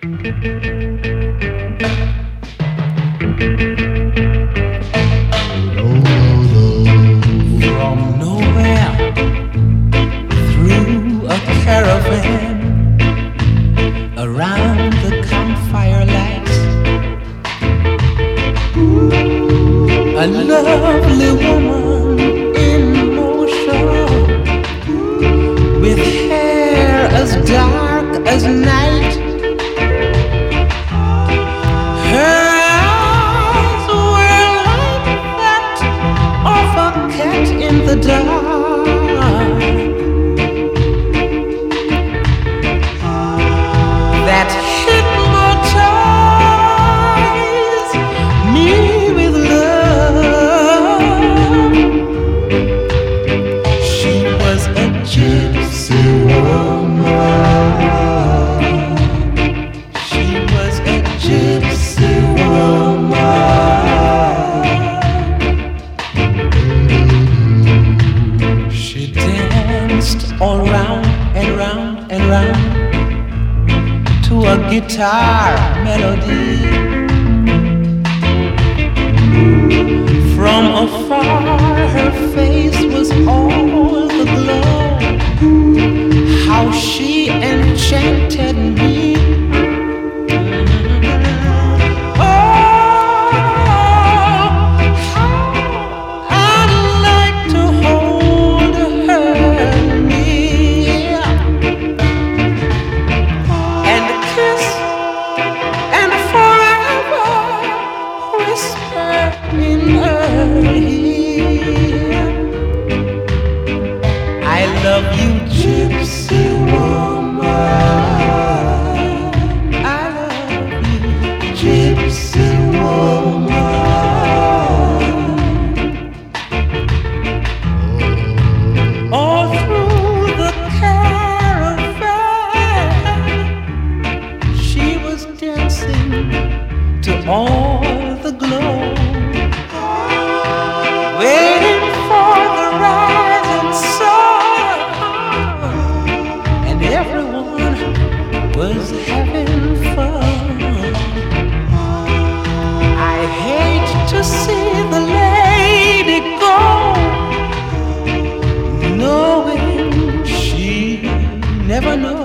From nowhere, through a caravan, around the campfire lights, a lovely woman. guitar melody. never know.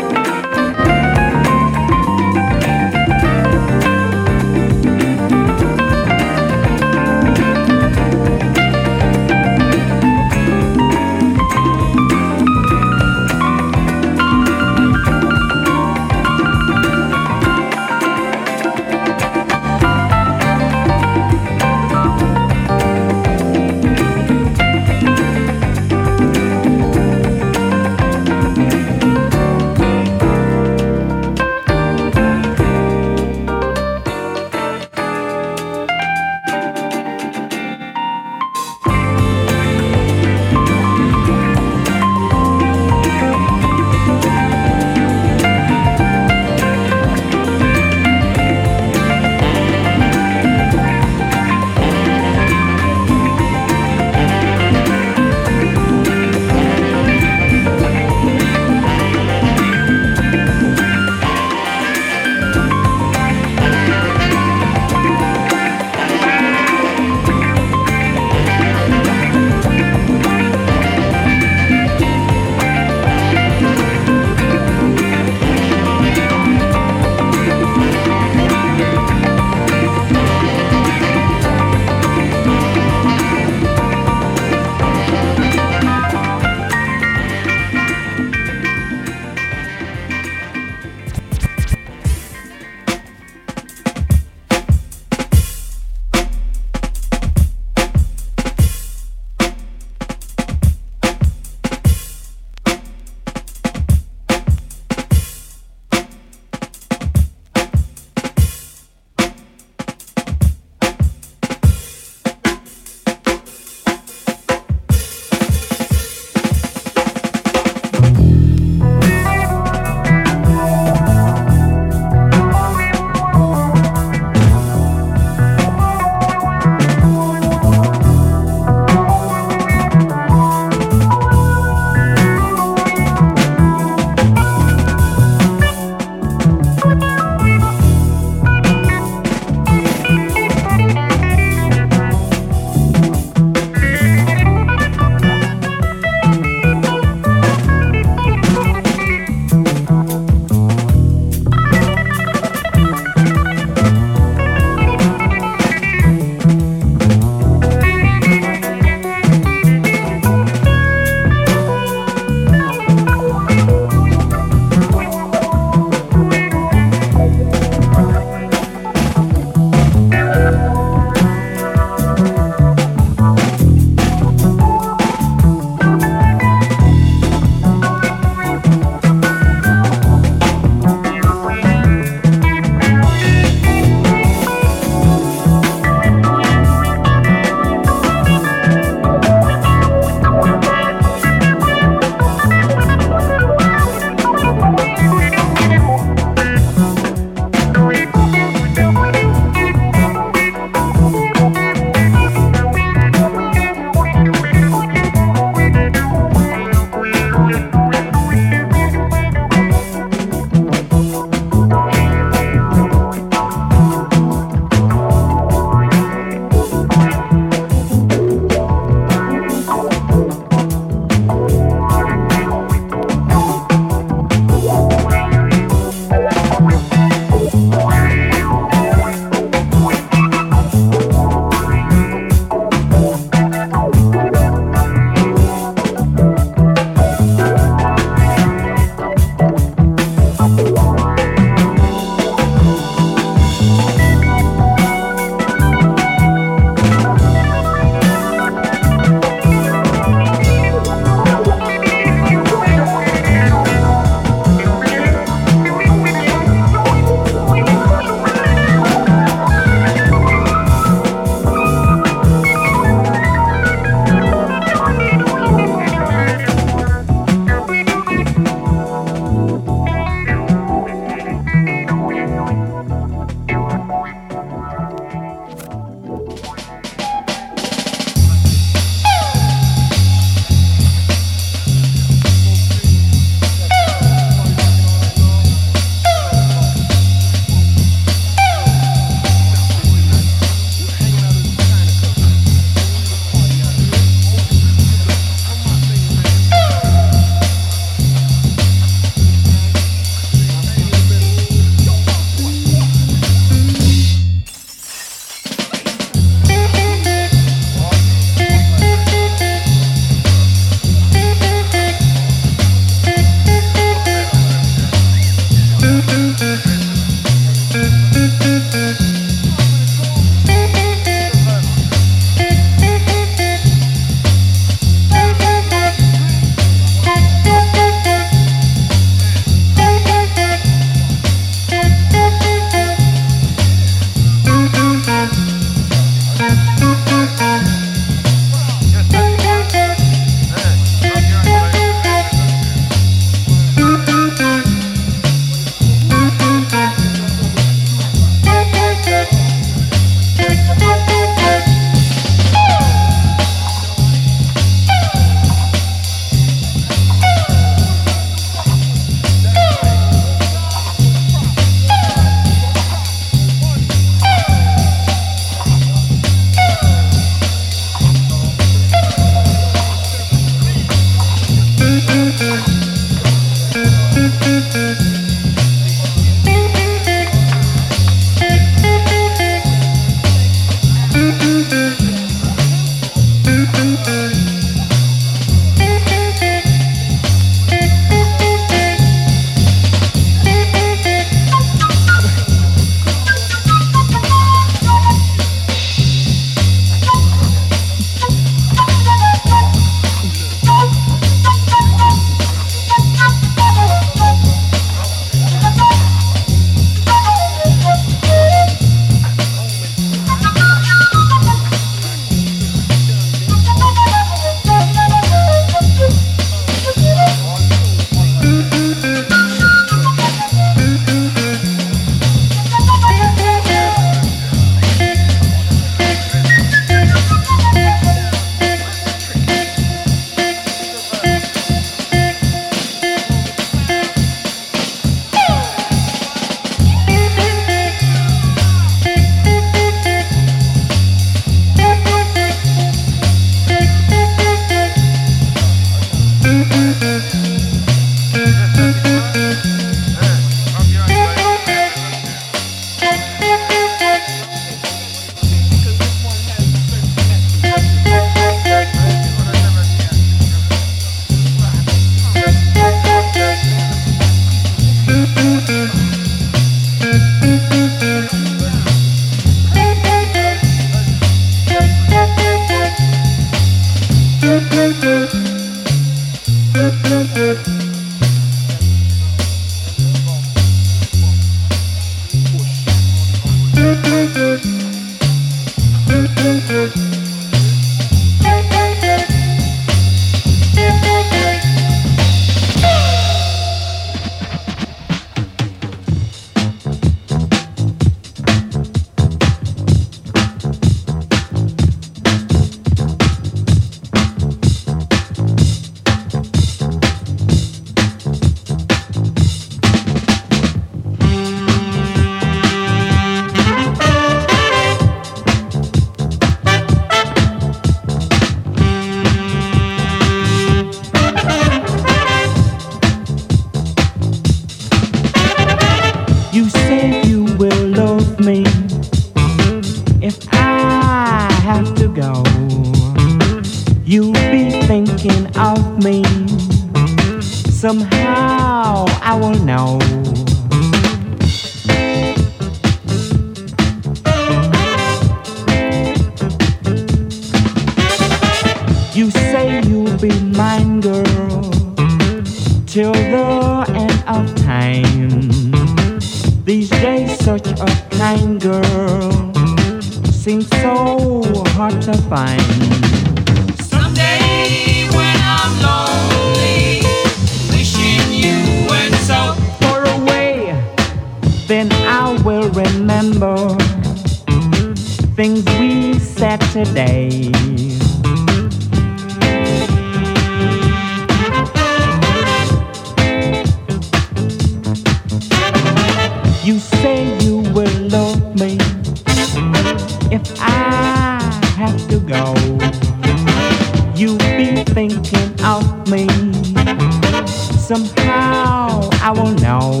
Somehow I will know.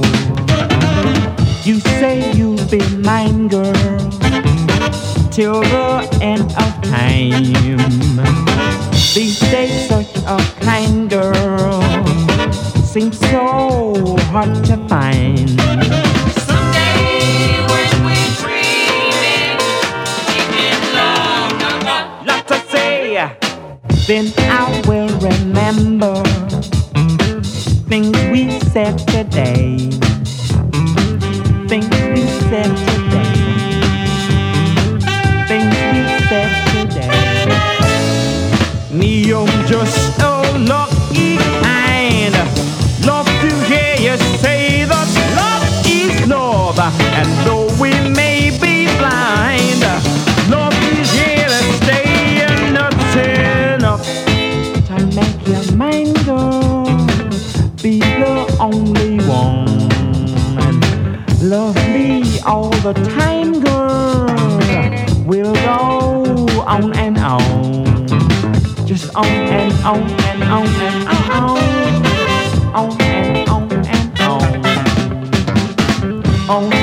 You say you'll be mine, girl, till the end of time. These days, such a kind girl seems so hard to find. Someday when we're dreaming, making love, no, no. Lot to say, then I will remember things we said today. Things we said today. Things we said today. Neon just a lucky kind. Love to hear you say that love is love. And though we the time, girl. We'll go on and on. Just on and on and on and on. On and on and on. On and on